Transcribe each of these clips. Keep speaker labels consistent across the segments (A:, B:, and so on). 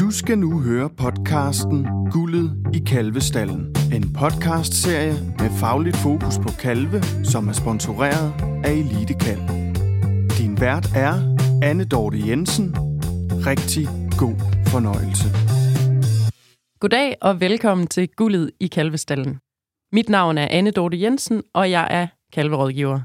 A: Du skal nu høre podcasten Guldet i Kalvestallen. En podcastserie med fagligt fokus på kalve, som er sponsoreret af Elite Kalv. Din vært er Anne Dorte Jensen. Rigtig god fornøjelse.
B: Goddag og velkommen til Guldet i Kalvestallen. Mit navn er Anne Dorte Jensen, og jeg er kalverådgiver.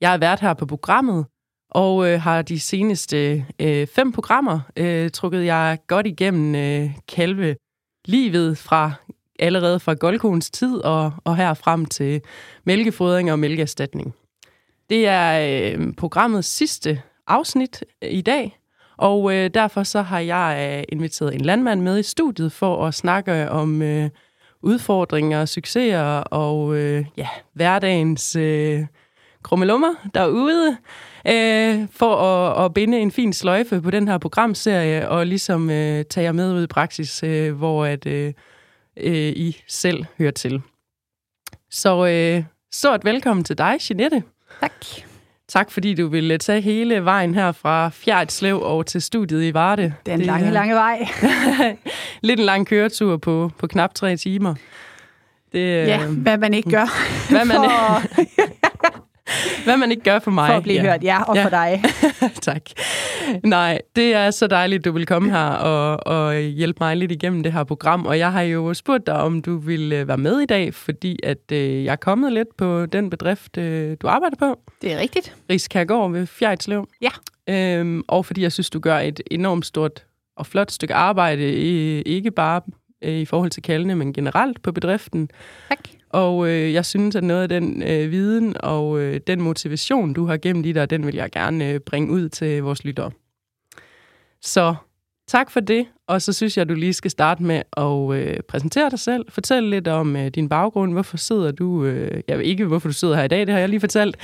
B: Jeg er vært her på programmet, og øh, har de seneste øh, fem programmer øh, trukket jeg godt igennem øh, kalve livet fra allerede fra Goldkons tid og, og her frem til mælkefodring og mælkeerstatning. Det er øh, programmets sidste afsnit øh, i dag, og øh, derfor så har jeg øh, inviteret en landmand med i studiet for at snakke om øh, udfordringer, succeser og øh, ja, hverdagens øh, krummelummer derude øh, for at, at binde en fin sløjfe på den her programserie og ligesom øh, tage jer med ud i praksis, øh, hvor at øh, øh, I selv hører til. Så øh, stort velkommen til dig, Jeanette.
C: Tak.
B: Tak, fordi du ville tage hele vejen her fra Fjerdslev og til studiet i Varde.
C: Det er en lange, lange vej.
B: Lidt en lang køretur på, på knap tre timer.
C: Det, ja, øh, hvad man ikke gør.
B: Hvad man, for... hvad man ikke gør for mig.
C: For at blive ja. hørt, ja, og ja. for dig.
B: tak. Nej, det er så dejligt, du vil komme her og, og hjælpe mig lidt igennem det her program. Og jeg har jo spurgt dig, om du vil øh, være med i dag, fordi at øh, jeg er kommet lidt på den bedrift, øh, du arbejder på.
C: Det er rigtigt.
B: Rigskærgård ved Fjerdslev.
C: Ja.
B: Øhm, og fordi jeg synes, du gør et enormt stort og flot stykke arbejde, ikke bare øh, i forhold til kaldene, men generelt på bedriften.
C: Tak.
B: Og øh, jeg synes, at noget af den øh, viden og øh, den motivation, du har gennem dig, den vil jeg gerne øh, bringe ud til vores lyttere. Så tak for det, og så synes jeg, at du lige skal starte med at øh, præsentere dig selv. Fortæl lidt om øh, din baggrund. Hvorfor sidder du... Øh, jeg ved ikke, hvorfor du sidder her i dag, det har jeg lige fortalt.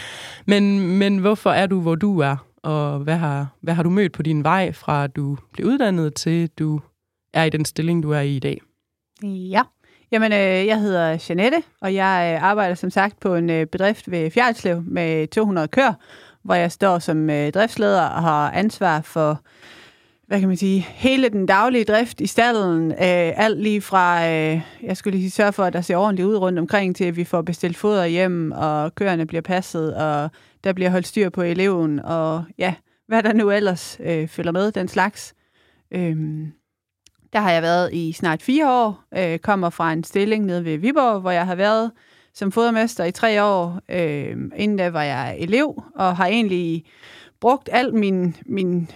B: Men, men hvorfor er du, hvor du er? Og hvad har, hvad har du mødt på din vej fra, at du blev uddannet til, du er i den stilling, du er i i dag?
C: Ja, Jamen, øh, jeg hedder Janette, og jeg øh, arbejder som sagt på en øh, bedrift ved Fjerdslev med 200 kør, hvor jeg står som øh, driftsleder og har ansvar for, hvad kan man sige, hele den daglige drift i stallen. Øh, alt lige fra, øh, jeg skulle lige sørge for, at der ser ordentligt ud rundt omkring, til at vi får bestilt foder hjem, og køerne bliver passet, og der bliver holdt styr på eleven, og ja, hvad der nu ellers øh, følger med, den slags. Øh, der har jeg været i snart fire år, øh, kommer fra en stilling nede ved Viborg, hvor jeg har været som fodermester i tre år. Øh, inden da var jeg elev, og har egentlig brugt alt min, min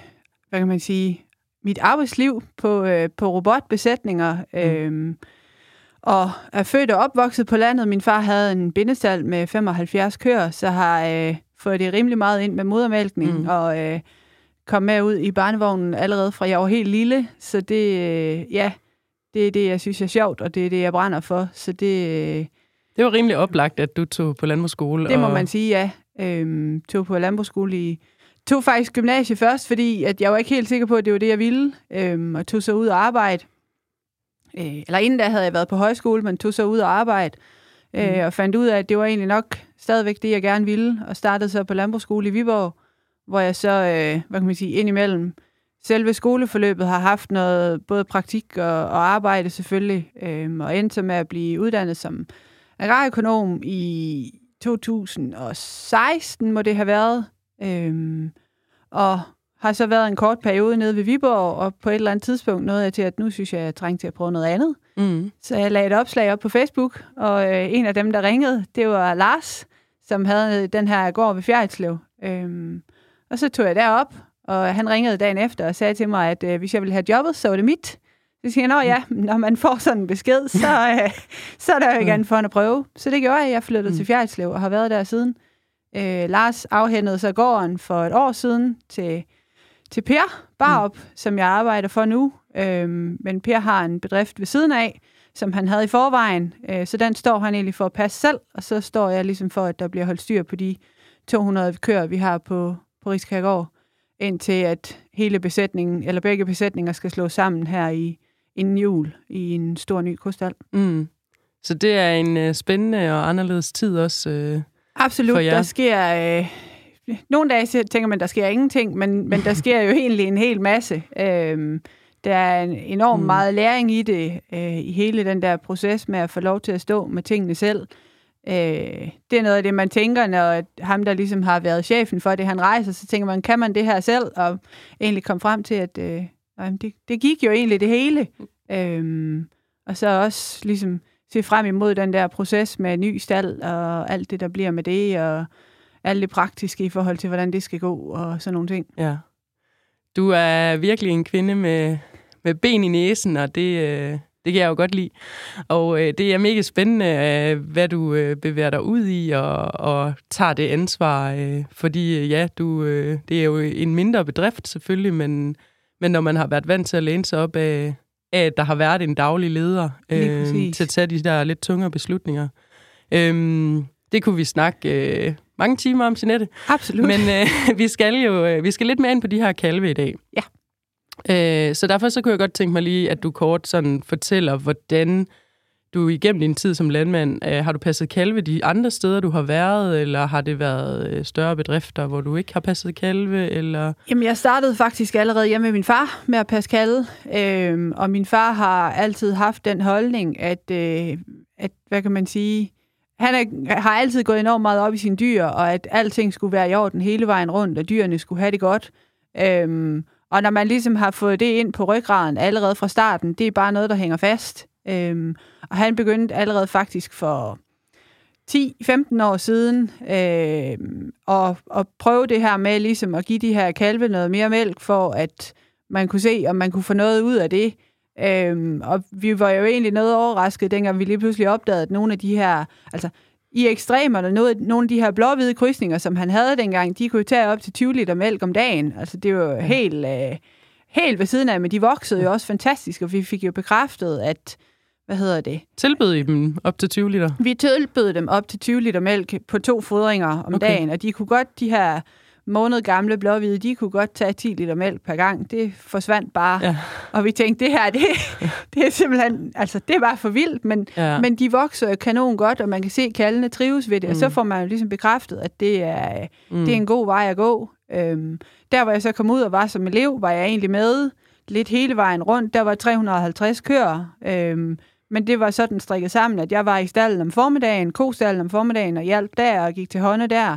C: hvad kan man sige, mit arbejdsliv på, øh, på robotbesætninger. Mm. Øh, og er født og opvokset på landet. Min far havde en bindestal med 75 køer, så har øh, fået det rimelig meget ind med modermælkning, mm. og øh, kom med ud i barnevognen allerede fra jeg var helt lille, så det, øh, ja, det er det, jeg synes er sjovt, og det er det, jeg brænder for, så det... Øh,
B: det var rimelig oplagt, at du tog på landbrugsskole.
C: Det må og... man sige, ja. Øhm, tog på landbrugsskole i... Tog faktisk gymnasiet først, fordi at jeg var ikke helt sikker på, at det var det, jeg ville, øhm, og tog så ud og arbejde. Øh, eller inden da havde jeg været på højskole, men tog så ud og arbejde, øh, mm. og fandt ud af, at det var egentlig nok stadigvæk det, jeg gerne ville, og startede så på landbrugsskole i Viborg, hvor jeg så, øh, hvad kan man sige, indimellem selve skoleforløbet har haft noget, både praktik og, og arbejde selvfølgelig, øh, og endte med at blive uddannet som agrarøkonom i 2016, må det have været. Øh, og har så været en kort periode nede ved Viborg, og på et eller andet tidspunkt nåede jeg til, at nu synes jeg, at jeg trængte til at prøve noget andet. Mm. Så jeg lagde et opslag op på Facebook, og øh, en af dem, der ringede, det var Lars, som havde den her gård ved Fjerdslev. Øh, og så tog jeg derop, og han ringede dagen efter og sagde til mig, at øh, hvis jeg ville have jobbet, så var det mit. Så siger jeg, ja, når man får sådan en besked, så, øh, så er der jo ikke andet for at prøve. Så det gjorde jeg. Jeg flyttede mm. til Fjerdslev og har været der siden. Øh, Lars afhændede så gården for et år siden til, til Per Barup, mm. som jeg arbejder for nu. Øh, men Per har en bedrift ved siden af, som han havde i forvejen. Øh, så den står han egentlig for at passe selv, og så står jeg ligesom for, at der bliver holdt styr på de 200 køer, vi har på, på Rigskærgård, indtil at hele besætningen, eller begge besætninger skal slås sammen her i inden jul i en stor ny kostal.
B: Mm. Så det er en uh, spændende og anderledes tid også uh,
C: Absolut.
B: For jer.
C: Der sker... Uh, nogle dage tænker man, der sker ingenting, men, men der sker jo egentlig en hel masse. Uh, der er en enorm
B: mm.
C: meget læring i det, øh, i hele den der proces med at få lov til at stå med tingene selv. Øh, det er noget af det, man tænker, når ham, der ligesom har været chefen for det, han rejser, så tænker man, kan man det her selv? Og egentlig kom frem til, at øh, nej, det, det gik jo egentlig det hele. Øh, og så også ligesom se frem imod den der proces med ny stald og alt det, der bliver med det, og alt det praktiske i forhold til, hvordan det skal gå, og sådan nogle ting.
B: Ja. Du er virkelig en kvinde med, med ben i næsen, og det, øh, det kan jeg jo godt lide. Og øh, det er mega spændende, øh, hvad du øh, bevæger dig ud i, og, og tager det ansvar. Øh, fordi øh, ja, du, øh, det er jo en mindre bedrift selvfølgelig, men, men når man har været vant til at læne sig op af, af at der har været en daglig leder øh, til at tage de der lidt tungere beslutninger. Øhm, det kunne vi snakke øh, mange timer om, Jeanette.
C: Absolut.
B: Men øh, vi skal jo øh, vi skal lidt mere ind på de her kalve i dag.
C: Ja.
B: Øh, så derfor så kunne jeg godt tænke mig lige, at du kort sådan fortæller, hvordan du igennem din tid som landmand, øh, har du passet kalve de andre steder, du har været, eller har det været øh, større bedrifter, hvor du ikke har passet kalve, eller...
C: Jamen, jeg startede faktisk allerede hjemme med min far med at passe kalve, øh, og min far har altid haft den holdning, at, øh, at hvad kan man sige, han er, har altid gået enormt meget op i sine dyr, og at alting skulle være i orden hele vejen rundt, og dyrene skulle have det godt. Øh, og når man ligesom har fået det ind på ryggraden allerede fra starten, det er bare noget, der hænger fast. Øhm, og han begyndte allerede faktisk for 10-15 år siden øh, og, og prøve det her med ligesom at give de her kalve noget mere mælk, for at man kunne se, om man kunne få noget ud af det. Øhm, og vi var jo egentlig noget overrasket, dengang vi lige pludselig opdagede, at nogle af de her, altså i ekstremerne, noget, nogle af de her blå-hvide krydsninger, som han havde dengang, de kunne jo tage op til 20 liter mælk om dagen. Altså det var jo ja. helt, øh, helt ved siden af, men de voksede jo også fantastisk, og vi fik jo bekræftet, at, hvad hedder det,
B: Tilbød I dem op til 20 liter?
C: vi tilbød dem op til 20 liter mælk på to fodringer om
B: Okay.
C: dagen, og de kunne godt, de her måned gamle blåhvide, de kunne godt tage 10 liter mælk per gang. Det forsvandt bare.
B: Ja.
C: Og vi tænkte, det her, det, det er simpelthen, altså det var for vildt, men,
B: Ja.
C: men de vokser kanon godt, og man kan se, kaldene trives ved det, mm. og så
B: Mm.
C: får man jo ligesom bekræftet, at det er,
B: Mm.
C: det er en god vej at gå. Øhm, der, hvor jeg så kom ud og var som elev, var jeg egentlig med lidt hele vejen rundt. Der var 350 køer, øhm, men det var sådan strikket sammen, at jeg var i stallen om formiddagen, kostallen om formiddagen, og hjalp der og gik til hånde der.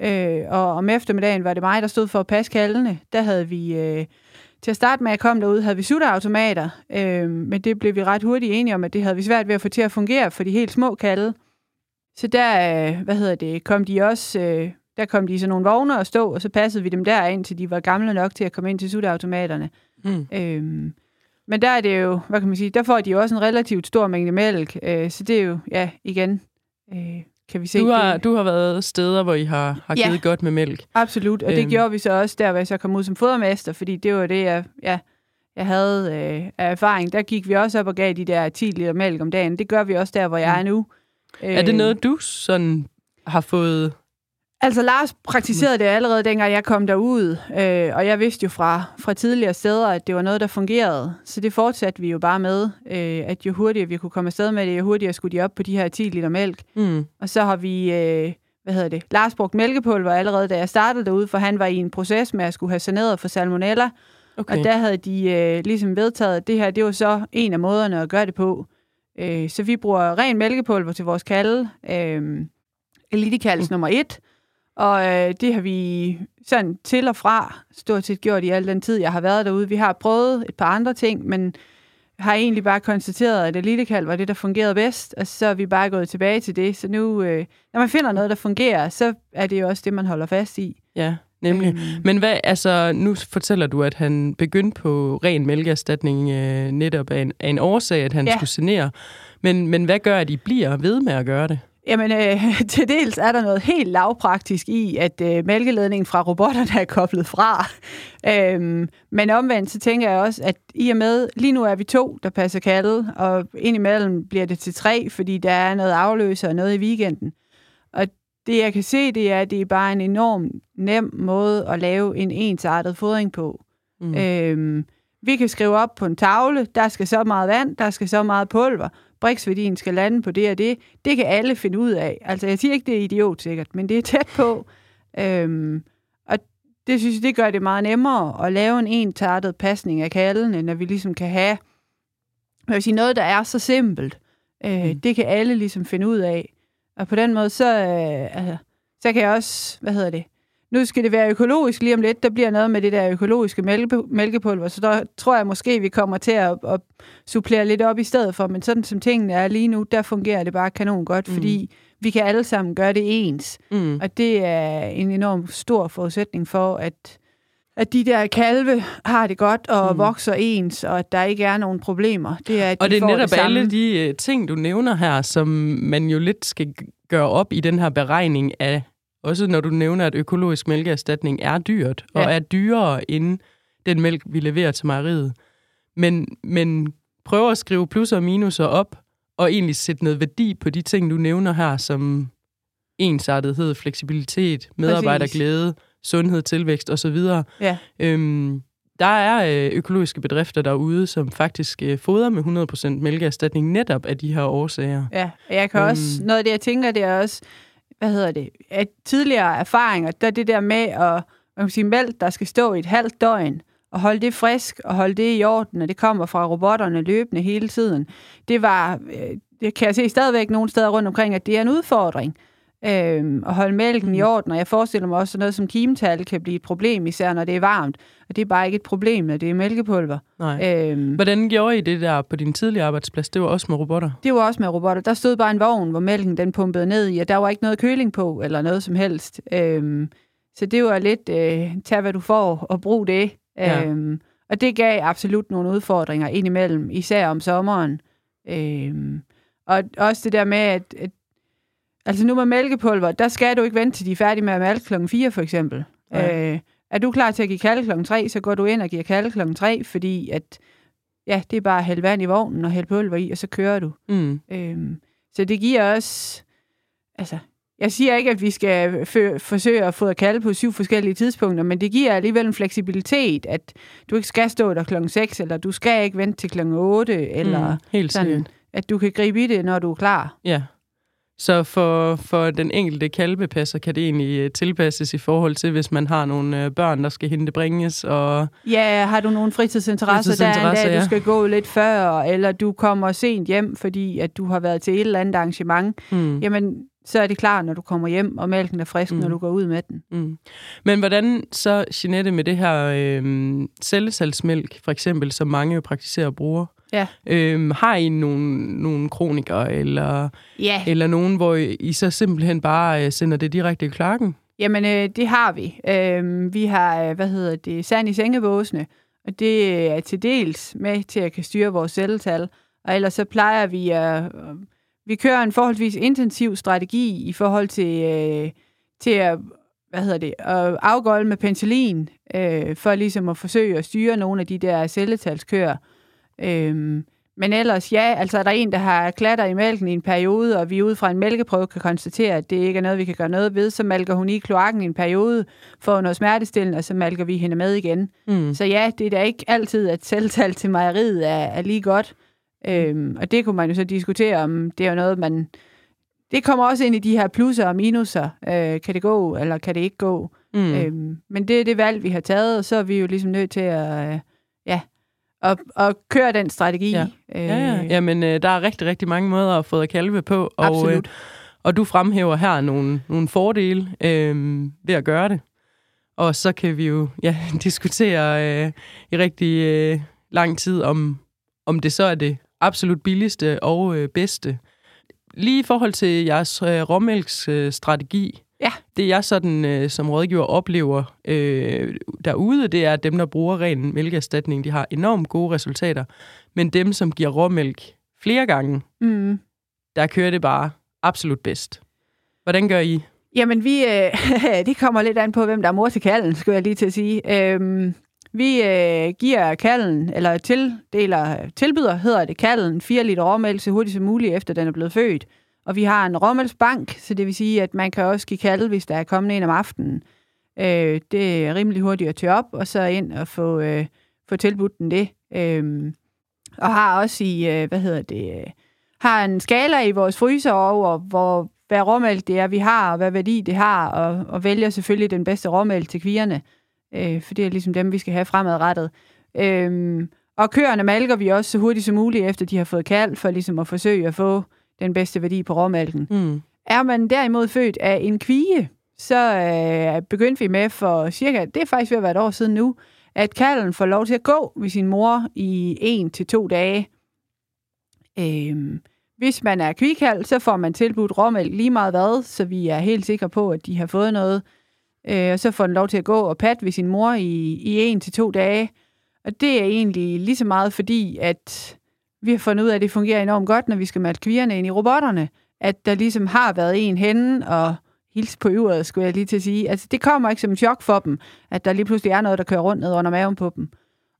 C: Øh, og om eftermiddagen var det mig, der stod for at passe kaldene. Der havde vi, øh, til at starte med, at jeg kom derud, havde vi sutterautomater, øh, men det blev vi ret hurtigt enige om, at det havde vi svært ved at få til at fungere for de helt små kalde. Så der, øh, hvad hedder det, kom de også, øh, der kom de i sådan nogle vogne og stå, og så passede vi dem der ind, til de var gamle nok til at komme ind til sutterautomaterne.
B: Mm.
C: Øhm, men der er det jo, hvad kan man sige, der får de jo også en relativt stor mængde mælk, øh, så det er jo, ja, igen, øh, kan vi se.
B: Du har,
C: det,
B: du har været steder, hvor I har, har
C: Ja.
B: givet godt med mælk.
C: absolut, og det
B: Øhm.
C: gjorde vi så også der, hvor jeg så kom ud som fodermester, fordi det var det, jeg, ja, jeg havde øh, af erfaring. Der gik vi også op og gav de der 10 liter mælk om dagen. Det gør vi også der, hvor jeg
B: Mm.
C: er nu.
B: Er det
C: Øhm,
B: noget, du sådan har fået...
C: Altså, Lars praktiserede det allerede dengang jeg kom derud, øh, og jeg vidste jo fra, fra tidligere steder, at det var noget, der fungerede. Så det fortsatte vi jo bare med, øh, at jo hurtigere vi kunne komme afsted med det, jo hurtigere skulle de op på de her 10 liter mælk.
B: Mm.
C: Og så har vi, øh, hvad hedder det, Lars brugt mælkepulver allerede, da jeg startede derude, for han var i en proces med at skulle have saneret for salmonella.
B: Okay.
C: Og der havde de øh, ligesom vedtaget, at det her, det var så en af måderne at gøre det på. Øh, så vi bruger ren mælkepulver til vores kalde. Øh, Elitekals mm. nummer et. Og øh, det har vi sådan til og fra stort set gjort i al den tid, jeg har været derude. Vi har prøvet et par andre ting, men har egentlig bare konstateret, at elitekald var det, der fungerede bedst, og så er vi bare gået tilbage til det. Så nu, øh, når man finder noget, der fungerer, så er det jo også det, man holder fast i.
B: Ja, nemlig.
C: Øhm,
B: Men hvad, altså, nu fortæller du, at han begyndte på ren mælkeerstatning øh, netop af en, af en årsag, at han ja. Skulle sanere. Men, men hvad gør, at I bliver ved med at gøre det?
C: Jamen, øh, til dels er der noget helt lavpraktisk i, at øh, mælkeledningen fra robotterne er koblet fra. Øhm, men omvendt, så tænker jeg også, at i og med, lige nu er vi to, der passer kaldet, og indimellem bliver det til tre, fordi der er noget afløser og noget i weekenden. Og det, jeg kan se, det er, at det er bare en enorm nem måde at lave en ensartet fodring på.
B: Mm.
C: Øhm, vi kan skrive op på en tavle, der skal så meget vand, der skal så meget pulver, briksværdien skal lande på det og det. Det kan alle finde ud af. Altså, jeg siger ikke, det er idiotsikkert, men det er tæt på. Øhm, og det synes jeg, det gør det meget nemmere at lave en entartet pasning af kaldene, når vi ligesom kan have jeg vil sige, noget, der er så simpelt. Øh, mm. Det kan alle ligesom finde ud af. Og på den måde, så, øh, altså, så kan jeg også, hvad hedder det, nu skal det være økologisk lige om lidt. Der bliver noget med det der økologiske mælke, mælkepulver, så der tror jeg måske, vi kommer til at, at supplere lidt op i stedet for. Men sådan som tingene er lige nu, der fungerer det bare kanon godt, mm. fordi vi kan alle sammen gøre det ens. Mm. Og det er en enorm stor forudsætning for, at, at de der kalve har det godt og mm. vokser ens, og at der ikke er nogen problemer. Det er, at
B: og
C: de
B: det er netop
C: det
B: alle de uh, ting, du nævner her, som man jo lidt skal gøre op i den her beregning af, også når du nævner, at økologisk mælkeerstatning er dyrt, ja. og er dyrere end den mælk, vi leverer til mejeriet. Men, men prøv at skrive plusser og minuser op, og egentlig sætte noget værdi på de ting, du nævner her, som ensartethed, fleksibilitet, medarbejderglæde, sundhed, tilvækst osv.
C: Ja. Øhm,
B: der er øh, økologiske bedrifter derude, som faktisk øh, fodrer med 100% mælkeerstatning netop af de her årsager.
C: Ja, jeg kan øhm, også, noget af det, jeg tænker, det er også, hvad hedder det, at tidligere erfaringer, der det der med at, man kan sige, mælk, der skal stå i et halvt døgn, og holde det frisk, og holde det i orden, og det kommer fra robotterne løbende hele tiden. Det var, øh, det kan jeg se stadigvæk nogle steder rundt omkring, at det er en udfordring øh, at holde mælken mm. i orden, og jeg forestiller mig også, at noget som kimetal kan blive et problem, især når det er varmt. Og det er bare ikke et problem, når det er mælkepulver.
B: Nej. Øhm, Hvordan gjorde I det der på din tidlige arbejdsplads? Det var også med robotter?
C: Det var også med robotter. Der stod bare en vogn, hvor mælken den pumpede ned i, og der var ikke noget køling på, eller noget som helst. Øhm, så det var lidt, øh, tag hvad du får, og brug det. Ja. Øhm, og det gav absolut nogle udfordringer indimellem, især om sommeren. Øhm, og også det der med, at, at Altså nu med mælkepulver, der skal du ikke vente til de er færdige med at mælke klokken 4 for eksempel. Ja. Øh, er du klar til at give kalde klokken 3, så går du ind og giver kalde klokken 3, fordi at, ja, det er bare at hælde vand i vognen og hælde pulver i, og så kører du. Mm. Øhm, så det giver os, altså, jeg siger ikke, at vi skal forsøge at få kalde på syv forskellige tidspunkter, men det giver alligevel en fleksibilitet, at du ikke skal stå der klokken 6, eller du skal ikke vente til klokken 8, eller mm, helt sådan, at du kan gribe i det, når du er klar.
B: Ja. Så for, for den enkelte kalvepasser kan det egentlig øh, tilpasses i forhold til, hvis man har nogle øh, børn, der skal hente bringes. Og
C: ja, har du nogle fritidsinteresser, fritidsinteresser der er en dag, ja. du skal gå lidt før, eller du kommer sent hjem, fordi at du har været til et eller andet arrangement, mm. jamen så er det klar, når du kommer hjem, og mælken er frisk, mm. når du går ud med den. Mm.
B: Men hvordan så, Jeanette, med det her øh, cellesalgsmælk, for eksempel, som mange jo praktiserer og bruger,
C: Ja.
B: Øhm, har I nogle, nogle kronikere, eller,
C: ja.
B: eller nogen, hvor I så simpelthen bare øh, sender det direkte i klokken?
C: Jamen, øh, det har vi. Øh, vi har, øh, hvad hedder det, sand i sengebåsene, og det er til dels med til at kan styre vores celletal. Og ellers så plejer vi at... Øh, vi kører en forholdsvis intensiv strategi i forhold til, øh, til at hvad hedder det, at afgolde med penicillin, øh, for ligesom at forsøge at styre nogle af de der celletalskører. Øhm, men ellers, ja, altså er der en, der har klatter i mælken i en periode, og vi ud fra en mælkeprøve kan konstatere, at det ikke er noget, vi kan gøre noget ved, så malker hun i kloakken i en periode, for noget smertestillende, og så malker vi hende med igen. Mm. Så ja, det er da ikke altid, at selvtal til mejeriet er, er lige godt. Øhm, og det kunne man jo så diskutere, om det er noget, man... Det kommer også ind i de her plusser og minuser. Øh, kan det gå, eller kan det ikke gå? Mm. Øhm, men det er det valg, vi har taget, og så er vi jo ligesom nødt til at... Øh, ja, og, og køre den strategi.
B: Ja, ja, ja. Øh. Jamen, øh, der er rigtig, rigtig mange måder at få kalve på. Og,
C: Absolut. Øh,
B: og du fremhæver her nogle, nogle fordele øh, ved at gøre det. Og så kan vi jo ja, diskutere øh, i rigtig øh, lang tid, om, om det så er det absolut billigste og øh, bedste. Lige i forhold til jeres øh, råmælksstrategi,
C: Ja.
B: Det jeg sådan øh, som rådgiver oplever øh, derude, det er, at dem, der bruger ren mælkeerstatning, de har enormt gode resultater. Men dem, som giver råmælk flere gange, mm. der kører det bare absolut bedst. Hvordan gør I?
C: Jamen, vi, øh, det kommer lidt an på, hvem der er mor til kalden, skulle jeg lige til at sige. Øhm, vi øh, giver kalden, eller tildeler, tilbyder, hedder det kalden, 4 liter råmælk så hurtigt som muligt, efter den er blevet født. Og vi har en rommelsbank, så det vil sige, at man kan også give kalde, hvis der er kommet en om aftenen. Øh, det er rimelig hurtigt at tørre op, og så ind og få, øh, få tilbudt den det. Øh, og har også i, øh, hvad hedder det, øh, har en skala i vores fryser over, hvor hvad råmælk det er, vi har, og hvad værdi det har, og, og vælger selvfølgelig den bedste råmælk til kvierne. øh, for det er ligesom dem, vi skal have fremadrettet. Øh, og køerne malker vi også så hurtigt som muligt, efter de har fået kald, for ligesom at forsøge at få den bedste værdi på råmælken.
B: Mm.
C: Er man derimod født af en kvige, så øh, begyndte vi med for cirka, det er faktisk ved at være et år siden nu, at kalden får lov til at gå ved sin mor i en til to dage. Øhm, hvis man er kvikald, så får man tilbudt råmælk lige meget hvad, så vi er helt sikre på, at de har fået noget. Øh, og så får den lov til at gå og patte ved sin mor i, i en til to dage. Og det er egentlig lige så meget fordi, at vi har fundet ud af, at det fungerer enormt godt, når vi skal malke kvierne ind i robotterne. At der ligesom har været en henne og hilse på øvret, skulle jeg lige til at sige. Altså, det kommer ikke som en chok for dem, at der lige pludselig er noget, der kører rundt ned under maven på dem.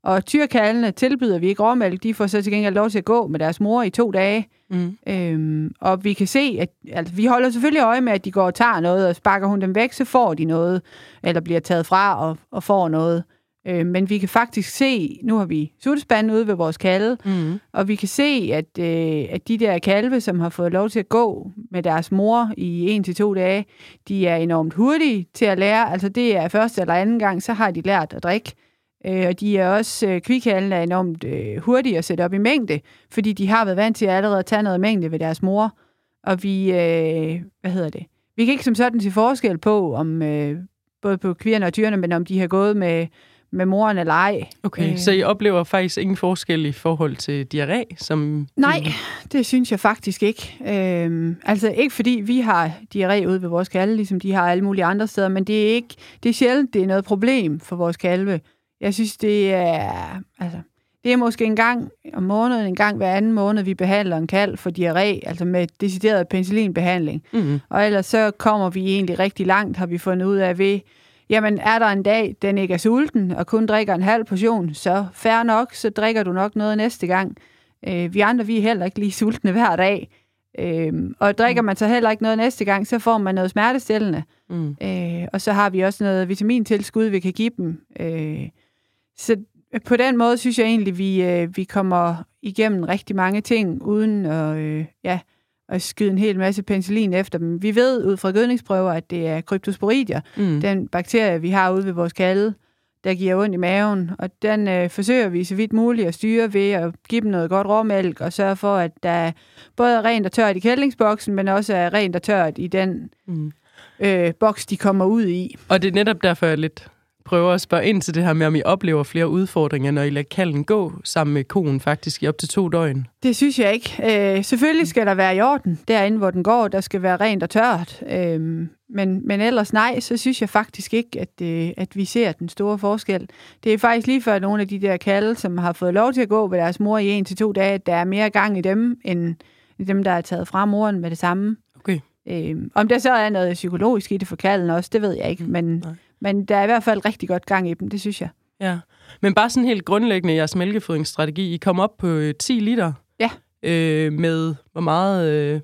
C: Og tyrkaldene tilbyder vi ikke råmælk. De får så til gengæld lov til at gå med deres mor i to dage.
B: Mm.
C: Øhm, og vi kan se, at altså, vi holder selvfølgelig øje med, at de går og tager noget, og sparker hun dem væk, så får de noget, eller bliver taget fra og, og får noget. Øh, men vi kan faktisk se, nu har vi suttespanden ude ved vores kalve,
B: Mm.
C: og vi kan se, at, øh, at de der kalve, som har fået lov til at gå med deres mor i en til to dage, de er enormt hurtige til at lære. Altså det er første eller anden gang, så har de lært at drikke. Øh, og de er også, øh, kvikhalene er enormt øh, hurtige at sætte op i mængde, fordi de har været vant til at allerede tage noget mængde ved deres mor. Og vi, øh, hvad hedder det? Vi kan ikke som sådan se forskel på, om øh, både på kvierne og tyrene, men om de har gået med, med moren eller ej.
B: Okay,
C: Øh.
B: så I oplever faktisk ingen forskel i forhold til diarré? Som
C: Nej, det synes jeg faktisk ikke. Øhm, altså ikke fordi vi har diarré ude ved vores kalve, ligesom de har alle mulige andre steder, men det er ikke det er sjældent, det er noget problem for vores kalve. Jeg synes, det er, altså, det er måske en gang om måneden, en gang hver anden måned, vi behandler en kalv for diarré, altså med decideret penicillinbehandling.
B: Mm.
C: Og ellers så kommer vi egentlig rigtig langt, har vi fundet ud af ved, jamen er der en dag, den ikke er sulten, og kun drikker en halv portion, så fair nok, så drikker du nok noget næste gang. Øh, vi andre, vi er heller ikke lige sultne hver dag. Øh, og drikker man så heller ikke noget næste gang, så får man noget smertestillende.
B: Mm.
C: Øh, og så har vi også noget vitamintilskud, vi kan give dem. Øh, så på den måde synes jeg egentlig, vi, øh, vi kommer igennem rigtig mange ting, uden at, øh, ja, at skyde en hel masse penicillin efter dem. Vi ved ud fra gødningsprøver, at det er kryptosporidier,
B: Mm.
C: den bakterie, vi har ude ved vores kalde, der giver ondt i maven, og den øh, forsøger vi så vidt muligt at styre ved at give dem noget godt råmælk, og sørge for, at der både er rent og tørt i kællingsboksen, men også er rent og tørt i den
B: Mm.
C: øh, boks, de kommer ud i.
B: Og det er netop derfor, jeg lidt prøver at spørge ind til det her med, om I oplever flere udfordringer, når I lader kalden gå sammen med konen faktisk i op til to døgn.
C: Det synes jeg ikke. Øh, selvfølgelig skal der være i orden derinde, hvor den går. Der skal være rent og tørt. Øh, men, men ellers nej, så synes jeg faktisk ikke, at, øh, at vi ser den store forskel. Det er faktisk lige før nogle af de der kalde, som har fået lov til at gå ved deres mor i en til to dage, at der er mere gang i dem, end i dem, der er taget fra moren med det samme.
B: Okay.
C: Øh, om der så er noget psykologisk i det for kalden også, det ved jeg ikke. Men,
B: nej.
C: Men der er i hvert fald rigtig godt gang i dem, det synes jeg.
B: Ja. Men bare sådan helt grundlæggende jeres mælkefodringsstrategi. I kom op på øh, 10 liter.
C: Ja.
B: Øh, med hvor meget, øh,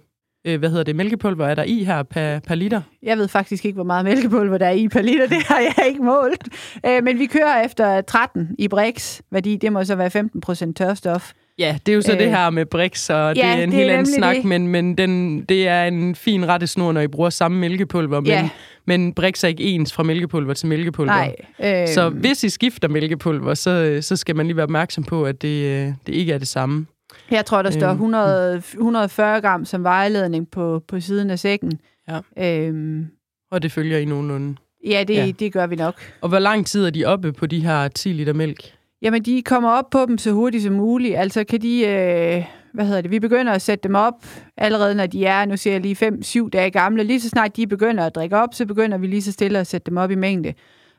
B: øh, hvad hedder det, mælkepulver er der i her per, per liter?
C: Jeg ved faktisk ikke, hvor meget mælkepulver der er i per liter. Det har jeg ikke målt. Øh, men vi kører efter 13 i Brix, fordi det må så være 15 procent tørstof.
B: Ja, det er jo så øh,
C: Øh,
B: det her med Brix, og det
C: ja,
B: er en
C: det
B: helt anden snak,
C: det.
B: men, men den, det er en fin rettesnor, når I bruger samme mælkepulver. Men,
C: Ja.
B: Men Brix er ikke ens fra mælkepulver til mælkepulver.
C: Nej. Øh,
B: Så hvis I skifter mælkepulver, så, så skal man lige være opmærksom på, at det, øh, det ikke er det samme.
C: jeg tror, der står
B: Øhm,
C: 100, 140 gram som vejledning på, på siden af sækken.
B: Ja.
C: Øhm,
B: Og det følger I nogenlunde.
C: ja, det,
B: ja,
C: det gør vi nok.
B: Og hvor lang tid er de oppe på de her 10 liter mælk?
C: Jamen, de kommer op på dem så hurtigt som muligt. Altså, kan de... Øh, hvad hedder det? Vi begynder at sætte dem op allerede, når de er, nu ser jeg lige 5-7 dage gamle. Lige så snart de begynder at drikke op, så begynder vi lige så stille at sætte dem op i mængde.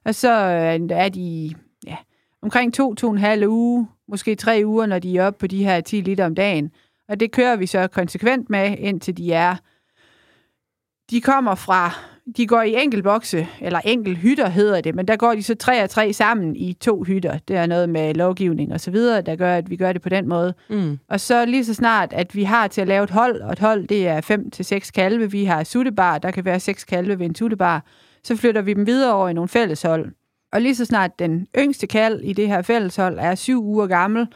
C: Og så øh, er de ja, omkring 2-2,5 uge, måske 3 uger, når de er oppe på de her 10 liter om dagen. Og det kører vi så konsekvent med, indtil de er... De kommer fra de går i enkeltbokse, eller enkel hytter hedder det, men der går de så tre og tre sammen i to hytter. Det er noget med lovgivning og så videre, der gør, at vi gør det på den måde.
B: Mm.
C: Og så lige så snart, at vi har til at lave et hold, og et hold, det er fem til seks kalve. Vi har suttebar, der kan være seks kalve ved en suttebar. Så flytter vi dem videre over i nogle fælleshold. Og lige så snart den yngste kald i det her fælleshold er syv uger gammel,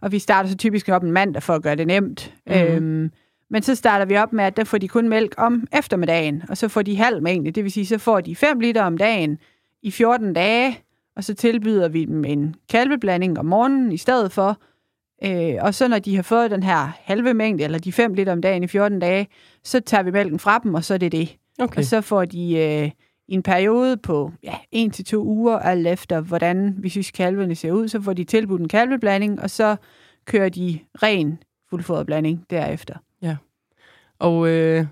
C: og vi starter så typisk op en mandag for at gøre det nemt.
B: Mhm.
C: Øhm, men så starter vi op med, at der får de kun mælk om eftermiddagen, og så får de halv mængde. Det vil sige, så får de 5 liter om dagen i 14 dage, og så tilbyder vi dem en kalveblanding om morgenen i stedet for. Øh, og så når de har fået den her halve mængde, eller de 5 liter om dagen i 14 dage, så tager vi mælken fra dem, og så er det det.
B: Okay.
C: Og så får de øh, en periode på ja, 1 til to uger, alt efter hvordan vi synes kalvene ser ud, så får de tilbudt en kalveblanding, og så kører de ren fuldfoderblanding derefter.
B: Og øh,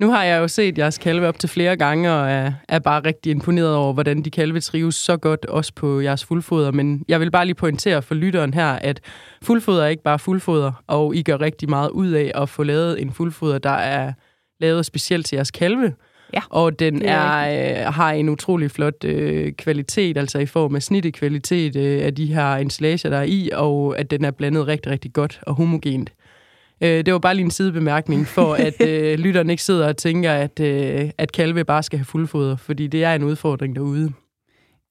B: nu har jeg jo set jeres kalve op til flere gange, og er, er bare rigtig imponeret over, hvordan de kalve trives så godt, også på jeres fuldfoder. Men jeg vil bare lige pointere for lytteren her, at fuldfoder er ikke bare fuldfoder, og I gør rigtig meget ud af at få lavet en fuldfoder, der er lavet specielt til jeres kalve.
C: Ja,
B: og den
C: er
B: er, øh, har en utrolig flot øh, kvalitet, altså i form af snittekvalitet øh, af de her ensilager, der er i, og at den er blandet rigtig, rigtig godt og homogent. Øh, det var bare lige en sidebemærkning, for at øh, lytteren ikke sidder og tænker, at, øh, at kalve bare skal have fuldfoder, fordi det er en udfordring derude.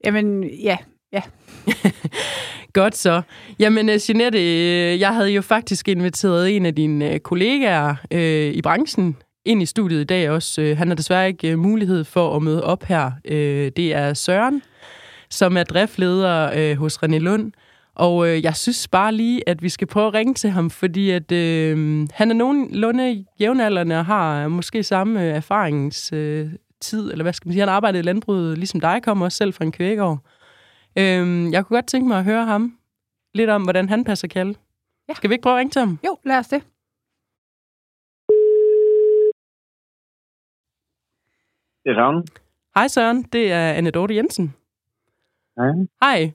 C: Jamen, ja, ja.
B: Godt så. Jamen, øh, Jeanette, øh, jeg havde jo faktisk inviteret en af dine øh, kollegaer øh, i branchen ind i studiet i dag også. Han har desværre ikke mulighed for at møde op her. Det er Søren, som er driftleder hos René Lund. Og øh, jeg synes bare lige, at vi skal prøve at ringe til ham, fordi at, øh, han er nogenlunde jævnaldrende og har måske samme øh, erfaringstid, øh, tid, eller hvad skal man sige, han har arbejdet i landbruget, ligesom dig, kommer også selv fra en kvægård. Øh, jeg kunne godt tænke mig at høre ham lidt om, hvordan han passer kalde.
C: Ja.
B: Skal vi ikke prøve at ringe til ham?
C: Jo, lad os det.
D: Det er sådan.
B: Hej Søren, det er Anne Dorte Jensen.
D: Ja.
B: Hej.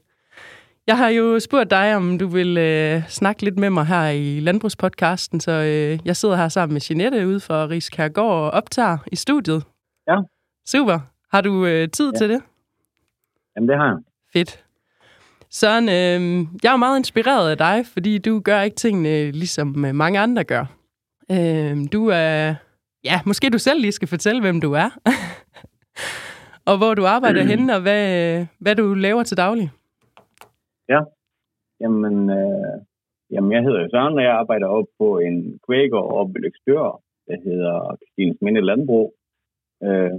B: Jeg har jo spurgt dig, om du vil øh, snakke lidt med mig her i Landbrugspodcasten, så øh, jeg sidder her sammen med Jeanette ude fra Rigskærgård og optager i studiet.
D: Ja.
B: Super. Har du øh, tid
D: Ja.
B: til det?
D: Jamen, det har jeg.
B: Fedt. Søren, øh, jeg er meget inspireret af dig, fordi du gør ikke tingene ligesom øh, mange andre gør. Øh, du er... Ja, måske du selv lige skal fortælle, hvem du er. og hvor du arbejder henne, og hvad, øh, hvad du laver til daglig. Ja.
D: Jamen, øh, jamen, jeg hedder Søren, og jeg arbejder op på en kvægård og i der hedder Kristines Minde Landbrug. Øh,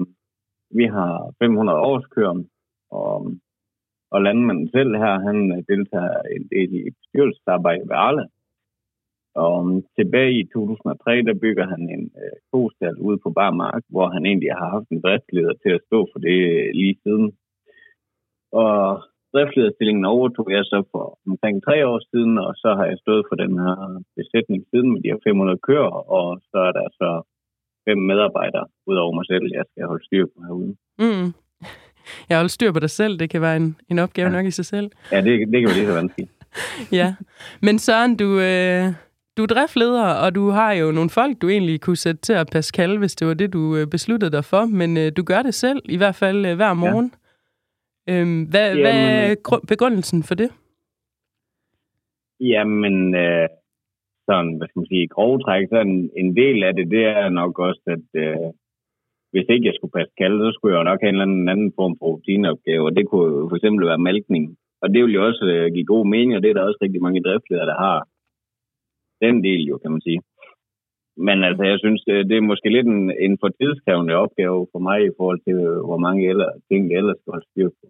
D: vi har 500 årskøren, og, og landmanden selv her, han øh, deltager en del i bestyrelsesarbejde ved Arle. Og um, tilbage i 2003, der bygger han en øh, kostal ude på Barmark, hvor han egentlig har haft en driftsleder til at stå for det øh, lige siden. Og driftlederstillingen overtog jeg så for omkring tre år siden, og så har jeg stået for den her besætning siden med de her 500 kører, og så er der så fem medarbejdere ud over mig selv, jeg skal holde styr på herude.
B: Mm. Jeg holder styr på dig selv. Det kan være en, en opgave ja. Nok i sig selv.
D: Ja, det, det kan jo lige så vanskeligt.
B: Ja. Men Søren, du, øh, du er driftleder, og du har jo nogle folk, du egentlig kunne sætte til at passe kalde, hvis det var det, du øh, besluttede dig for. Men øh, du gør det selv, i hvert fald øh, hver morgen. Ja. Øhm, hvad,
D: Jamen,
B: hvad er
D: øh,
B: gru- begrundelsen for det?
D: Jamen, øh, sådan, hvad skal man sige, grove træk, så en, en del af det, det er nok også, at øh, hvis ikke jeg skulle passe kalde, så skulle jeg jo nok have en eller anden, anden form for rutineopgave, og det kunne for eksempel være malkning. Og det vil jo også øh, give god mening, og det er der også rigtig mange driftsledere, der har den del jo, kan man sige. Men altså, jeg synes, det, er måske lidt en, en for tidskrævende opgave for mig i forhold til, øh, hvor mange eller, ting det ellers skal holde styr på.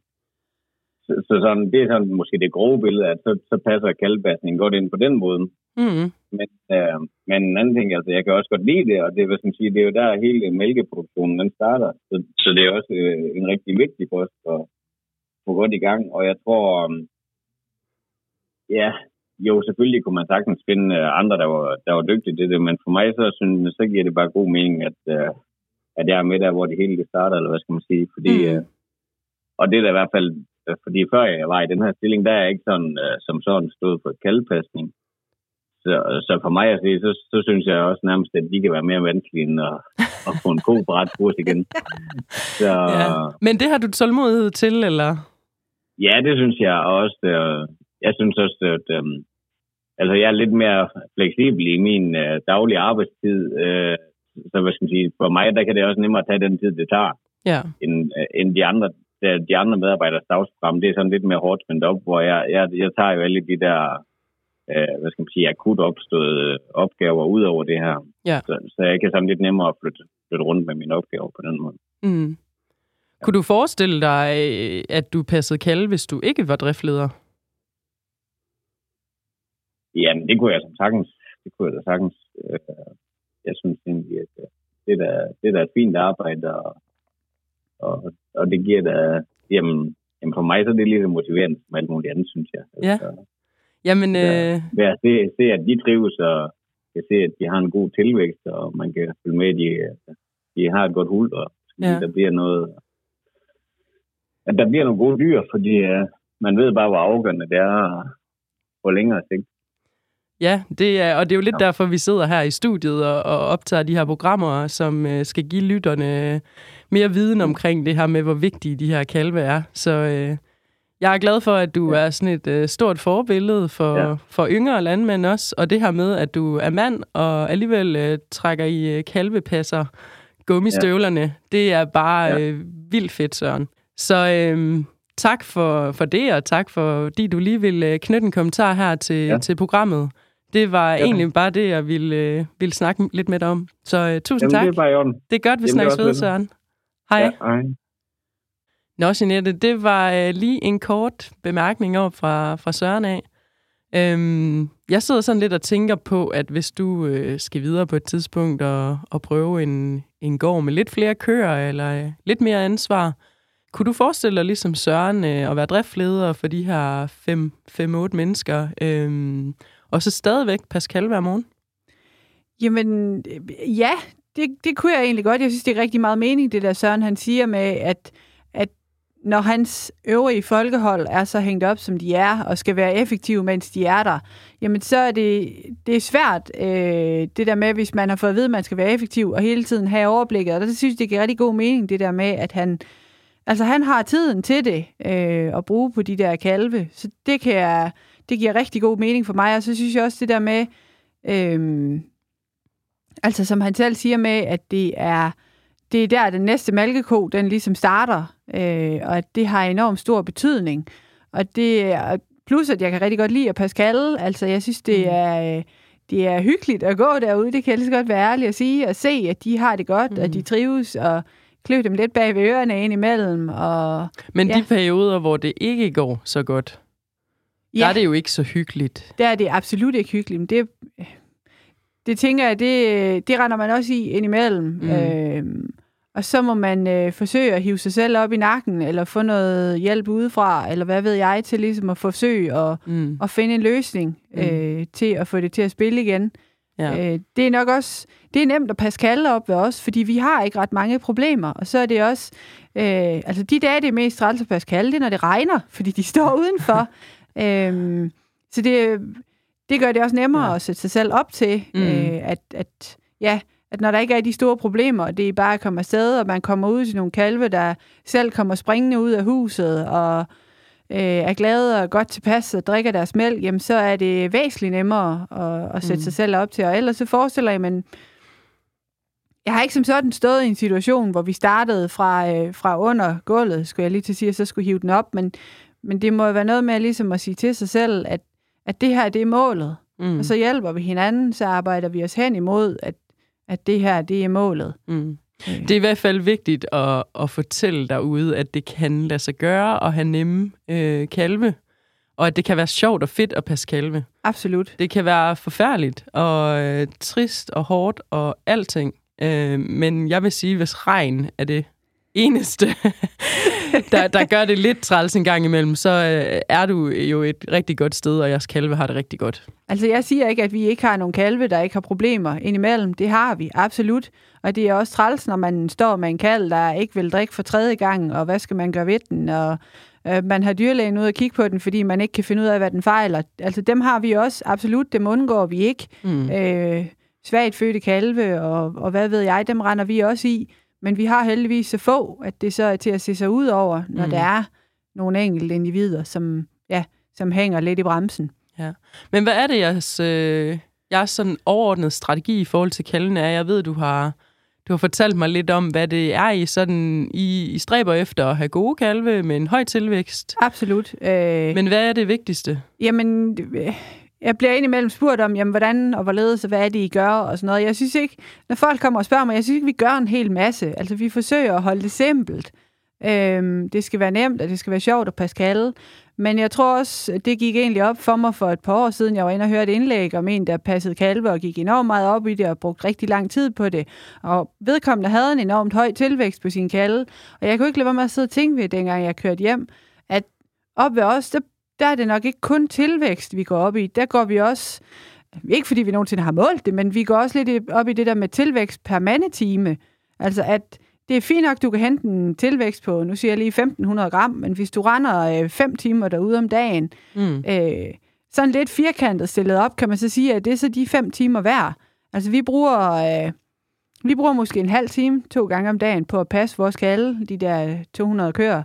D: Så, så sådan, det er sådan måske det grove billede, at så, så passer kaldbasningen godt ind på den måde.
B: Mm.
D: Men, øh, men en anden ting, altså jeg kan også godt lide det, og det, hvad skal sige, det er jo der hele mælkeproduktionen den starter. Så, så det er også øh, en rigtig vigtig post at få godt i gang. Og jeg tror, øh, ja, jo selvfølgelig kunne man sagtens finde øh, andre, der var, der var dygtige til det, men for mig så, synes, så giver det bare god mening, at, øh, at jeg er med der, hvor det hele det starter, eller hvad skal man sige. Fordi,
B: Mm.
D: øh, og det er da i hvert fald, øh, fordi før jeg var i den her stilling, der er jeg ikke sådan, øh, som sådan stået for kaldpasning. Så, så for mig at se, så, så synes jeg også nærmest, at de kan være mere vanskelige end at, at få en på ret kurs igen. Så,
B: Ja. Men det har du tålmodighed til, eller?
D: Ja, det synes jeg også. Øh, jeg synes også, at øh, altså, jeg er lidt mere fleksibel i min øh, daglige arbejdstid. Øh, så hvad skal man sige, for mig, der kan det også nemmere tage den tid, det tager,
B: Ja.
D: end, øh, end de andre de, de andre medarbejderes dagsprogram. Det er sådan lidt mere hårdt spændt op, hvor jeg, jeg, jeg tager jo alle de der, øh, hvad skal man sige, akut opståede opgaver ud over det her.
B: Ja.
D: Så, så jeg kan sådan lidt nemmere flytte, flytte rundt med mine opgaver på den måde.
B: Mm. Kunne du forestille dig, øh, at du passede kalve, hvis du ikke var driftleder?
D: Jamen, det kunne jeg som sagtens. Det kunne jeg da sagtens. Øh, jeg synes egentlig, at øh, det er da, det er da et fint arbejde, og, og, og det giver da, jamen, jamen for mig så er det så motiverende som alt muligt andet, synes jeg.
B: Ja.
D: Altså,
B: Jamen,
D: ja,
B: øh,
D: at se, se, at de trives, og kan se, at de har en god tilvækst, og man kan følge med, at de, de har et godt hul, og
B: Ja.
D: ja. der bliver noget, at der bliver nogle gode dyr, fordi uh, man ved bare, hvor afgørende det er på længere sigt.
B: Ja, det er, og det er jo lidt derfor, vi sidder her i studiet og, og optager de her programmer, som øh, skal give lytterne mere viden omkring det her med, hvor vigtige de her kalve er. Så øh, jeg er glad for, at du ja. er sådan et øh, stort forbillede for, ja.
D: Ja.
B: for yngre landmænd også, og det her med, at du er mand og alligevel øh, trækker i øh, kalvepasser gummistøvlerne, ja. det er bare ja.
D: Ja.
B: øh, vildt fedt, Søren. Så øh, tak for, for det, og tak fordi du lige vil øh, knytte en kommentar her til, ja.
D: Ja.
B: til programmet. Det var ja. Egentlig bare det, jeg ville, øh, ville snakke lidt med dig om. Så øh, tusind
D: Jamen,
B: tak.
D: det er bare i orden.
B: Det er godt, vi
D: Jamen,
B: snakkes ved. Søren. Hej.
D: Ja, hej.
B: Nå, Jeanette, det var øh, lige en kort bemærkning op fra, fra Søren af. Øhm, jeg sidder sådan lidt og tænker på, at hvis du øh, skal videre på et tidspunkt og, og prøve en, en gård med lidt flere køer eller øh, lidt mere ansvar, kunne du forestille dig ligesom Søren øh, at være driftleder for de her 5-8 mennesker, øhm, og så stadigvæk Pascal hver morgen?
C: Jamen, ja, det, det kunne jeg egentlig godt. Jeg synes, det er rigtig meget mening, det der Søren han siger med, at, at når hans øvrige folkehold er så hængt op, som de er, og skal være effektive, mens de er der, jamen så er det, det er svært, øh, det der med, hvis man har fået at vide, at man skal være effektiv, og hele tiden have overblikket. Og der synes jeg, det giver rigtig god mening, det der med, at han, altså han har tiden til det, øh, at bruge på de der kalve. Så det, kan jeg, det giver rigtig god mening for mig. Og så synes jeg også det der med, øh, Altså som han selv siger med, at det er, det er der, den næste malkeko, den ligesom starter, øh, og at det har enormt stor betydning. Og det er, plus at jeg kan rigtig godt lide at Pascal, altså jeg synes, det
B: Mm.
C: er, øh, det er hyggeligt at gå derude, det kan jeg lige så godt være ærlig at sige, og se, at de har det godt, mm.
B: Mm.
C: og de trives, og klø dem lidt bag ved ørerne ind imellem, og
B: Men
C: Ja.
B: de perioder, hvor det ikke går så godt, ja. der er det jo ikke så hyggeligt.
C: der er det absolut ikke hyggeligt, men det, det tænker jeg, det, det render man også i indimellem.
B: Mm.
C: Øhm, og så må man øh, forsøge at hive sig selv op i nakken, eller få noget hjælp udefra, eller hvad ved jeg, til ligesom at forsøge at,
B: Mm.
C: at finde en løsning
B: Mm.
C: øh, til at få det til at spille igen.
B: Ja.
C: Øh, det er nok også, det er nemt at passe kalde op ved os, fordi vi har ikke ret mange problemer, og så er det også, øh, altså de dage, det er mest træls at passe kalde, det er, når det regner, fordi de står udenfor. Øhm, så det, det gør det også nemmere
B: Ja.
C: at sætte sig selv op til,
B: Mm.
C: øh, at, at, ja, at når der ikke er de store problemer, og det er bare at komme afsted, og man kommer ud til nogle kalve, der selv kommer springende ud af huset, og øh, er glade og godt tilpas og drikker deres mælk, jamen så er det væsentligt nemmere at, at sætte
B: Mm.
C: sig selv op til. Og ellers så forestiller jeg, men jeg har ikke som sådan stået i en situation, hvor vi startede fra, øh, fra under gulvet, skulle jeg lige til at sige, og så skulle hive den op, men, men det må jo være noget med ligesom at sige til sig selv, at, at det her, det er målet.
B: Mm.
C: Og så hjælper vi hinanden, så arbejder vi os hen imod, at, at det her, det er målet.
B: Mm. Det er i hvert fald vigtigt at, at fortælle derude, at det kan lade sig gøre at have nemme øh, kalve, og at det kan være sjovt og fedt at passe kalve.
C: Absolut.
B: Det kan være forfærdeligt og øh, trist og hårdt og alting, øh, men jeg vil sige, hvis regn er det eneste, der, der gør det lidt træls en gang imellem, så øh, er du jo et rigtig godt sted, og jeres kalve har det rigtig godt.
C: Altså, jeg siger ikke, at vi ikke har nogen kalve, der ikke har problemer indimellem. Det har vi, absolut. Og det er også træls, når man står med en kalv, der ikke vil drikke for tredje gang, og hvad skal man gøre ved den? Og øh, man har dyrlægen ude og kigge på den, fordi man ikke kan finde ud af, hvad den fejler. Altså, dem har vi også, absolut. Dem undgår vi ikke.
B: Mm.
C: Øh, svagt fødte kalve, og, og hvad ved jeg, dem render vi også i. Men vi har heldigvis så få, at det så er til at se sig ud over, når
B: Mm.
C: der er nogle enkelte individer, som, ja, som hænger lidt i bremsen.
B: Men hvad er det, jeres, øh, jeres sådan overordnede strategi i forhold til kalvene er? Jeg ved, du har, du har fortalt mig lidt om, hvad det er, I, sådan, I, I stræber efter at have gode kalve med en høj tilvækst.
C: Absolut. Øh,
B: Men hvad er det vigtigste?
C: Jamen, jeg bliver indimellem spurgt om, jamen, hvordan og hvorledes og hvad er det, I gør og sådan noget. Jeg synes ikke, når folk kommer og spørger mig, jeg synes ikke, vi gør en hel masse. Altså, vi forsøger at holde det simpelt. Øhm, det skal være nemt, og det skal være sjovt og Pascal. Men jeg tror også, det gik egentlig op for mig for et par år siden. Jeg var inde og hørte et indlæg om en, der passede kalve og gik enormt meget op i det og brugte rigtig lang tid på det. Og vedkommende havde en enormt høj tilvækst på sin kalve. Og jeg kunne ikke lade være med at sidde og tænke ved, dengang jeg kørte hjem, at op ved os, der, der er det nok ikke kun tilvækst, vi går op i. Der går vi også, ikke fordi vi nogensinde har målt det, men vi går også lidt op i det der med tilvækst per mandetime. Altså at det er fint nok, du kan hente en tilvækst på, nu siger jeg lige 1500 gram, men hvis du render 5 øh, timer derude om dagen, mm. øh, sådan lidt firkantet stillet op, kan man så sige, at det er så de 5 timer værd. Altså vi bruger, øh, vi bruger måske en halv time to gange om dagen på at passe vores kalde, de der 200 køer.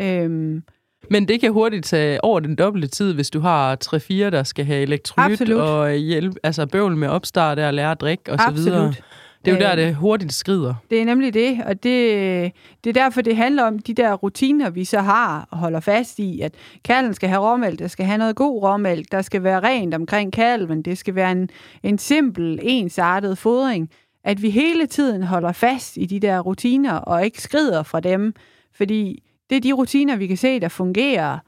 C: Øhm,
B: men det kan hurtigt tage over den dobbelte tid, hvis du har 3-4, der skal have elektrolyt Absolut. og hjælp, altså bøvl med opstart og lære at drikke osv. Absolut. Det er jo der, øh, det hurtigt skrider.
C: Det er nemlig det, og det, det er derfor, det handler om de der rutiner, vi så har og holder fast i, at kalven skal have råmælk, der skal have noget god råmælk, der skal være rent omkring kalven, det skal være en, en simpel, ensartet fodring, at vi hele tiden holder fast i de der rutiner og ikke skrider fra dem, fordi det er de rutiner, vi kan se, der fungerer.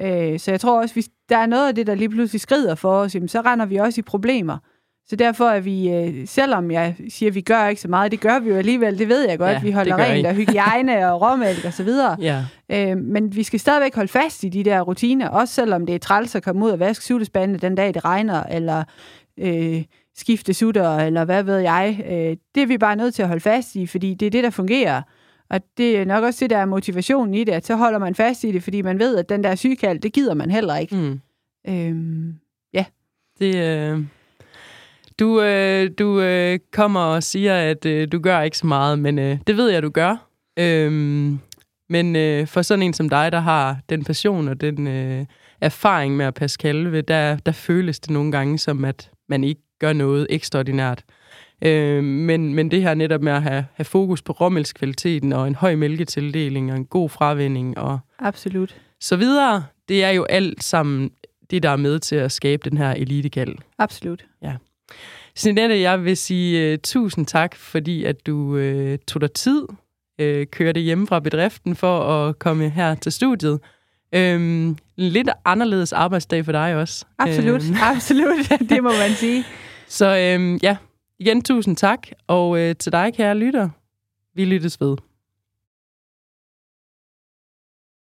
C: Øh, så jeg tror også, hvis der er noget af det, der lige pludselig skrider for os, så render vi også i problemer. Så derfor er vi, øh, selvom jeg siger, at vi gør ikke så meget, det gør vi jo alligevel, det ved jeg godt, ja, vi holder rent og hygiejne og råmælk og så videre. Ja. Øh, men vi skal stadigvæk holde fast i de der rutiner, også selvom det er træls at komme ud og vaske suttespandene den dag, det regner, eller øh, skifte sutter, eller hvad ved jeg. Øh, det er vi bare nødt til at holde fast i, fordi det er det, der fungerer. Og det er nok også det, der er motivationen i det, at så holder man fast i det, fordi man ved, at den der sygekald, det gider man heller ikke. Mm. Øhm, ja.
B: Det, øh, du, øh, du øh, kommer og siger, at øh, du gør ikke så meget, men øh, det ved jeg, du gør. Øhm, men øh, for sådan en som dig, der har den passion og den øh, erfaring med at passe kalve, der, der føles det nogle gange som, at man ikke gør noget ekstraordinært. Øh, men, men det her netop med at have, have fokus på råmælskvaliteten og en høj mælketildeling og en god fravinding og
C: Absolut.
B: så videre, det er jo alt sammen det, der er med til at skabe den her elitekald.
C: Absolut.
B: Ja. Sinette, jeg vil sige uh, tusind tak, fordi at du uh, tog dig tid, uh, kørte hjemme fra bedriften for at komme her til studiet. En lidt anderledes arbejdsdag for dig også.
C: Absolut, um, absolut. Det må man sige.
B: Så um, ja, igen tusind tak. Og øh, til dig, kære lytter, vi lyttes ved.